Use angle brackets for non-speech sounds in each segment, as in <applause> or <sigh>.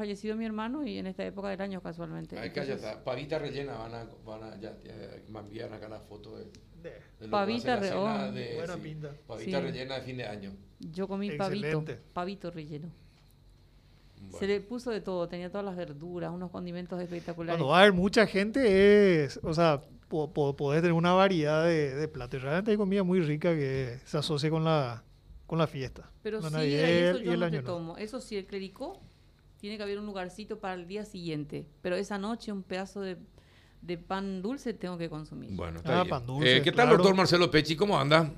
fallecido mi hermano y en esta época del año casualmente. Ya está. Pavita rellena, van a, van a ya, ya, me envían acá la foto de, de Pavita re- oh. de- Buena sí, pinta. Pavita Sí. rellena de fin de año. Yo comí pavito, Excelente. pavito relleno. Se Bueno. le puso de todo, tenía todas las verduras, unos condimentos espectaculares. Cuando va a haber mucha gente, es, o sea, po- po- podés tener una variedad de, de platos. Y Realmente hay comida muy rica que se asocia con la, con la fiesta. Pero la sí, Navidad y eso y yo el no Año te tomo. Eso sí, el clericó tiene que haber un lugarcito para el día siguiente. Pero esa noche un pedazo de, de pan dulce tengo que consumir. Bueno, está Ah, bien. pan dulce, Eh, ¿Qué tal, doctor Marcelo Pechi? ¿Cómo anda?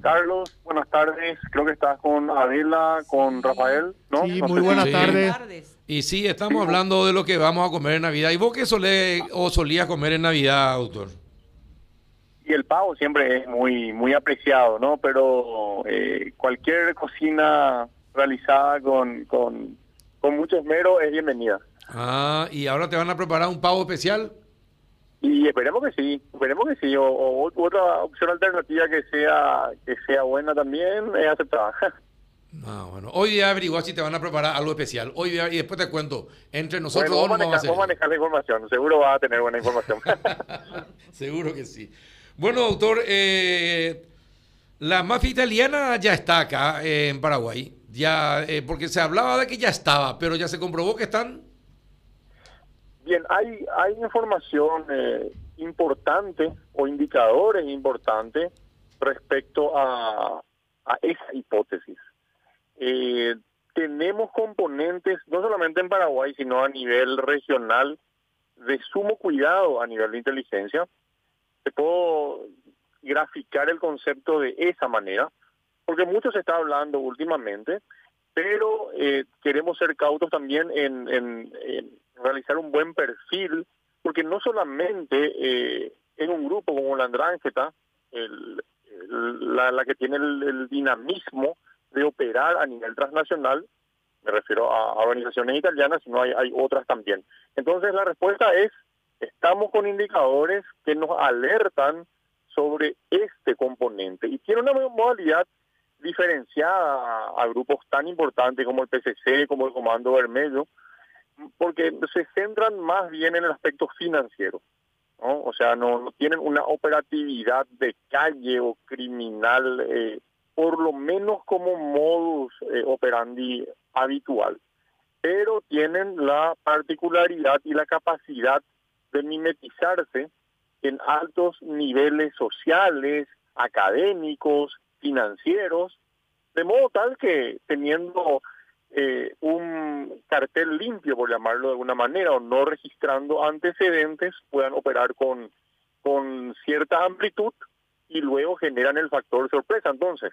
Carlos, buenas tardes. Creo que estás con Adela, con Rafael, ¿no? Sí, No muy buenas si- Sí. tardes. tardes. Y sí, estamos hablando de lo que vamos a comer en Navidad. ¿Y vos qué solés o solías comer en Navidad, doctor? Y el pavo siempre es muy muy apreciado, ¿no? Pero eh, cualquier cocina realizada con, con, con mucho esmero es bienvenida. Ah, y ahora te van a preparar un pavo especial. Y esperemos que sí, esperemos que sí. O, o otra opción alternativa que sea que sea buena también es aceptada. <laughs> Ah, bueno. Hoy día averiguar si te van a preparar algo especial. Hoy día, y después te cuento. Entre nosotros bueno, dos vos no vamos a manejar, vos hacer. manejar la información, seguro vas a tener buena información. <laughs> Seguro que sí. Bueno, doctor, eh, la mafia italiana ya está acá eh, en Paraguay. Ya, eh, porque se hablaba de que ya estaba, pero ya se comprobó que están. Bien, hay, hay información eh, importante o indicadores importantes respecto a, a esa hipótesis. Eh, tenemos componentes, no solamente en Paraguay, sino a nivel regional, de sumo cuidado a nivel de inteligencia. Te puedo graficar el concepto de esa manera, porque mucho se está hablando últimamente, pero eh, queremos ser cautos también en, en- realizar un buen perfil, porque no solamente eh, un grupo como la Andrángeta, el- la, la que tiene el, el dinamismo de operar a nivel transnacional, me refiero a, a organizaciones italianas, sino hay, hay otras también. Entonces la respuesta es, estamos con indicadores que nos alertan sobre este componente y tiene una modalidad diferenciada a, grupos tan importantes como el PCC, como el Comando Vermelho, porque se centran más bien en el aspecto financiero. O sea, no, no tienen una operatividad de calle o criminal, eh, por lo menos como modus eh, operandi habitual. Pero tienen la particularidad y la capacidad de mimetizarse en altos niveles sociales, académicos, financieros, de modo tal que teniendo eh, un cartel limpio, por llamarlo de alguna manera, o no registrando antecedentes, puedan operar con, con cierta amplitud y luego generan el factor sorpresa. Entonces,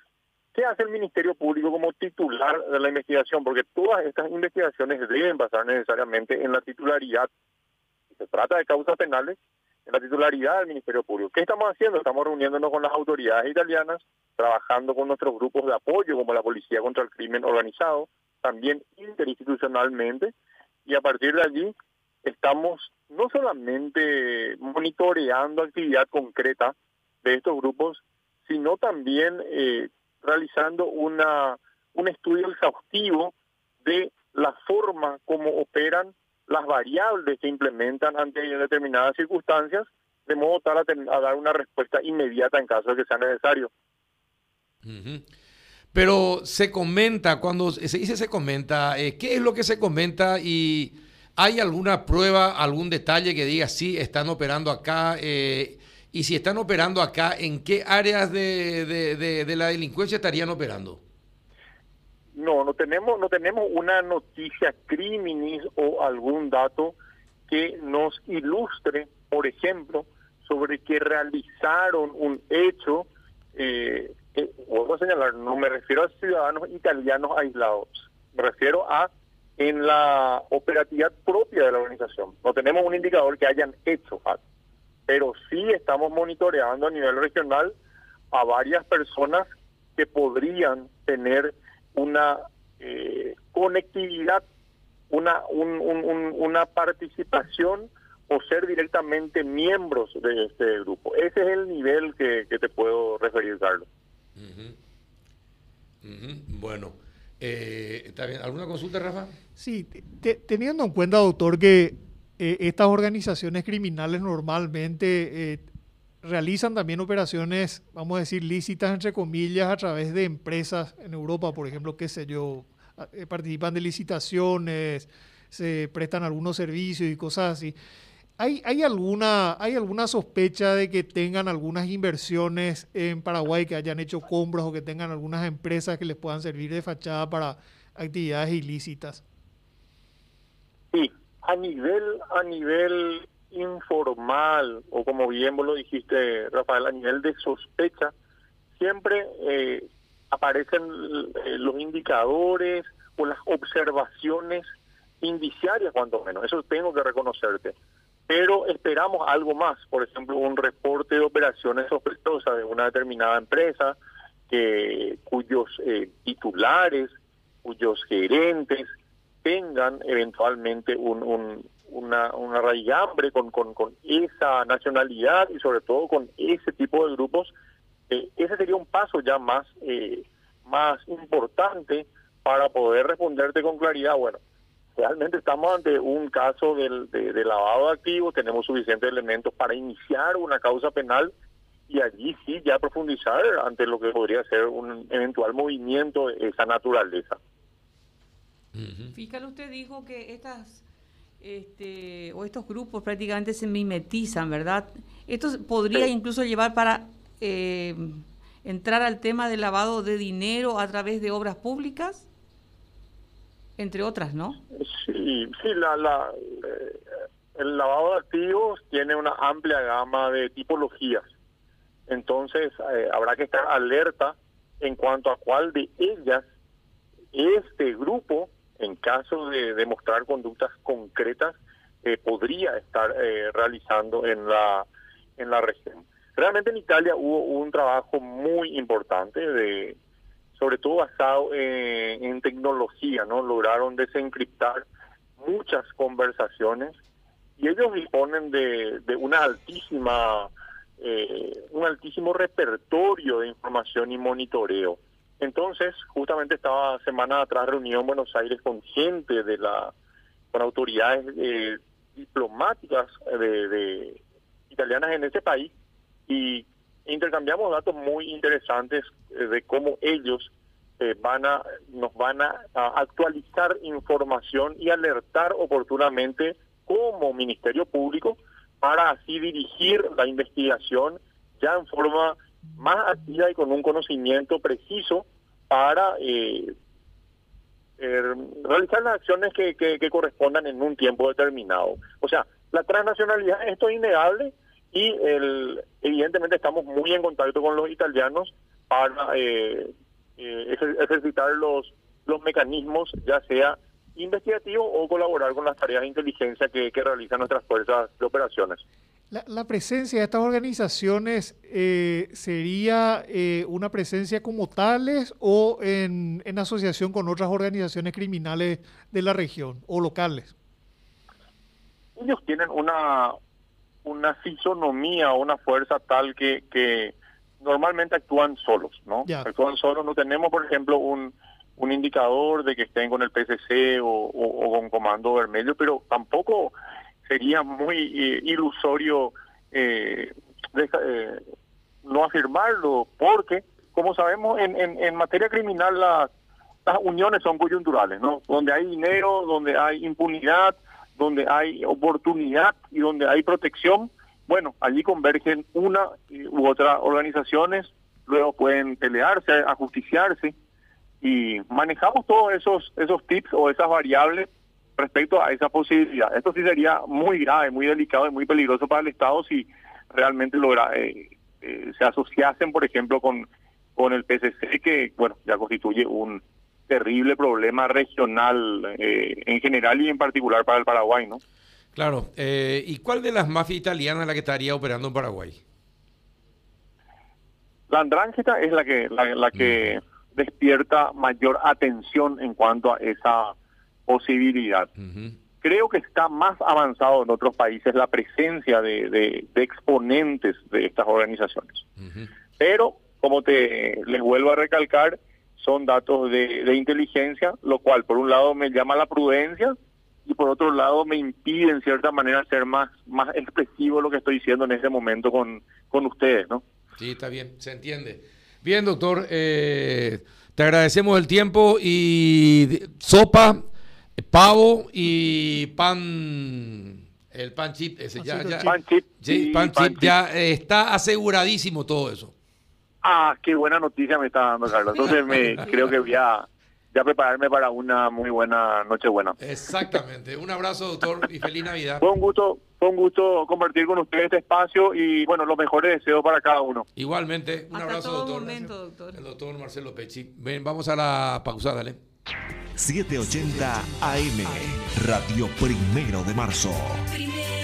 ¿qué hace el Ministerio Público como titular de la investigación? Porque todas estas investigaciones deben basar necesariamente en la titularidad. Si se trata de causas penales, en la titularidad del Ministerio Público. ¿Qué estamos haciendo? Estamos reuniéndonos con las autoridades italianas, trabajando con nuestros grupos de apoyo, como la Policía contra el Crimen Organizado, también interinstitucionalmente, y a partir de allí estamos no solamente monitoreando actividad concreta de estos grupos, sino también eh, realizando una un estudio exhaustivo de la forma como operan las variables que implementan ante determinadas circunstancias, de modo tal a, ten- a dar una respuesta inmediata en caso de que sea necesario. Ujú. Pero se comenta, cuando se dice se comenta, eh, ¿qué es lo que se comenta y hay alguna prueba, algún detalle que diga sí, están operando acá? eh, y si están operando acá, ¿en qué áreas de, de- de- de la delincuencia estarían operando? No, no tenemos, no tenemos una noticia criminis o algún dato que nos ilustre, por ejemplo, sobre que realizaron un hecho. Eh, a señalar, no me refiero a ciudadanos italianos aislados, me refiero a en la operatividad propia de la organización. No tenemos un indicador que hayan hecho pero sí estamos monitoreando a nivel regional a varias personas que podrían tener una eh, conectividad, una, un- un- un- una participación o ser directamente miembros de este grupo. Ese es el nivel que, que te puedo referir, Carlos. Ujú. Ujú. Bueno, Eh, ¿está? ¿Alguna consulta, Rafa? Sí, te- teniendo en cuenta, doctor, que eh, estas organizaciones criminales normalmente eh, realizan también operaciones, vamos a decir, lícitas, entre comillas, a través de empresas en Europa, por ejemplo, qué sé yo, eh, participan de licitaciones, se prestan algunos servicios y cosas así. ¿Hay, hay, alguna, ¿Hay alguna sospecha de que tengan algunas inversiones en Paraguay, que hayan hecho compras o que tengan algunas empresas que les puedan servir de fachada para actividades ilícitas? Sí, a nivel, a nivel informal, o como bien vos lo dijiste, Rafael, a nivel de sospecha, siempre eh, aparecen eh, los indicadores o las observaciones indiciarias, cuanto menos. Eso tengo que reconocerte. Pero esperamos algo más, por ejemplo, un reporte de operaciones sospechosas de una determinada empresa, que cuyos eh, titulares, cuyos gerentes tengan eventualmente un, un, una, una raigambre con, con, con esa nacionalidad y sobre todo con ese tipo de grupos, eh, ese sería un paso ya más, eh, más importante para poder responderte con claridad. Bueno, realmente estamos ante un caso del, de, de lavado de activos, tenemos suficientes elementos para iniciar una causa penal y allí sí ya profundizar ante lo que podría ser un eventual movimiento de esa naturaleza. Fiscal, usted dijo que estas este, o estos grupos prácticamente se mimetizan, ¿verdad? Esto podría Sí. incluso llevar para eh, entrar al tema del lavado de dinero a través de obras públicas, entre otras, ¿no? Sí, sí la, eh, el lavado de activos tiene una amplia gama de tipologías. Entonces, eh, habrá que estar alerta en cuanto a cuál de ellas este grupo, en caso de demostrar conductas concretas, eh, podría estar eh, realizando en la, en la región. Realmente en Italia hubo un trabajo muy importante de sobre todo basado eh, en tecnología, ¿no? Lograron desencriptar muchas conversaciones y ellos disponen de, de una altísima, eh, un altísimo repertorio de información y monitoreo. Entonces, justamente estaba semana atrás reunido en Buenos Aires con gente de la, con autoridades eh, diplomáticas de, de italianas en ese país y intercambiamos datos muy interesantes eh, de cómo ellos eh, van a nos van a, actualizar información y alertar oportunamente como Ministerio Público para así dirigir la investigación ya en forma más activa y con un conocimiento preciso para eh, eh, realizar las acciones que, que correspondan en un tiempo determinado. O sea, la transnacionalidad, esto es innegable y el, evidentemente estamos muy en contacto con los italianos para eh, eh, ejer- ejercitar los, los mecanismos, ya sea investigativo o colaborar con las tareas de inteligencia que, que realizan nuestras fuerzas de operaciones. La, la presencia de estas organizaciones eh, sería eh, una presencia como tales o en, en asociación con otras organizaciones criminales de la región o locales. ellos tienen una una fisonomía o una fuerza tal que, que normalmente actúan solos, ¿no? Actúan solos, no tenemos, por ejemplo, un, un indicador de que estén con el PCC o, o- o con Comando Vermelho, pero tampoco sería muy eh, ilusorio eh, eh, no afirmarlo, porque, como sabemos, en, en, en materia criminal las, las uniones son coyunturales, ¿no? Donde hay dinero, donde hay impunidad, donde hay oportunidad y donde hay protección, bueno, allí convergen una eh, u otra organizaciones, luego pueden pelearse, ajusticiarse y manejamos todos esos esos tips o esas variables respecto a esa posibilidad. Esto sí sería muy grave, muy delicado y muy peligroso para el Estado si realmente logra eh, eh, se asociasen, por ejemplo, con con el PCC que bueno ya constituye un terrible problema regional eh, en general y en particular para el Paraguay, ¿no? Claro. eh, ¿Y cuál de las mafias italianas es la que estaría operando en Paraguay? La andrangheta es la que la, la que despierta mayor atención en cuanto a esa posibilidad. Creo que está más avanzado en otros países la presencia de, de- de exponentes de estas organizaciones. Pero, como te les vuelvo a recalcar, son datos de, de inteligencia, lo cual por un lado me llama la prudencia y por otro lado me impide en cierta manera ser más, más expresivo lo que estoy diciendo en ese momento con, con ustedes, ¿no? Sí, está bien, se entiende. Bien, doctor, eh, te agradecemos el tiempo y sopa, pavo y pan, el pan chip, ese ya, ya, pan chip, sí, pan, chip, ya está aseguradísimo todo eso. Ah, qué buena noticia me está dando, Carlos. Entonces me <laughs> creo que voy a ya prepararme para una muy buena noche buena. Exactamente. Un abrazo, doctor, y feliz Navidad. Fue un gusto, fue un gusto compartir con ustedes este espacio y bueno, los mejores deseos para cada uno. Igualmente, un Hasta abrazo, todo doctor. momento, doctor. El doctor Marcelo Pecci. Ven, vamos a la pausa, dale. 780 AM, Radio Primero de Marzo. Primero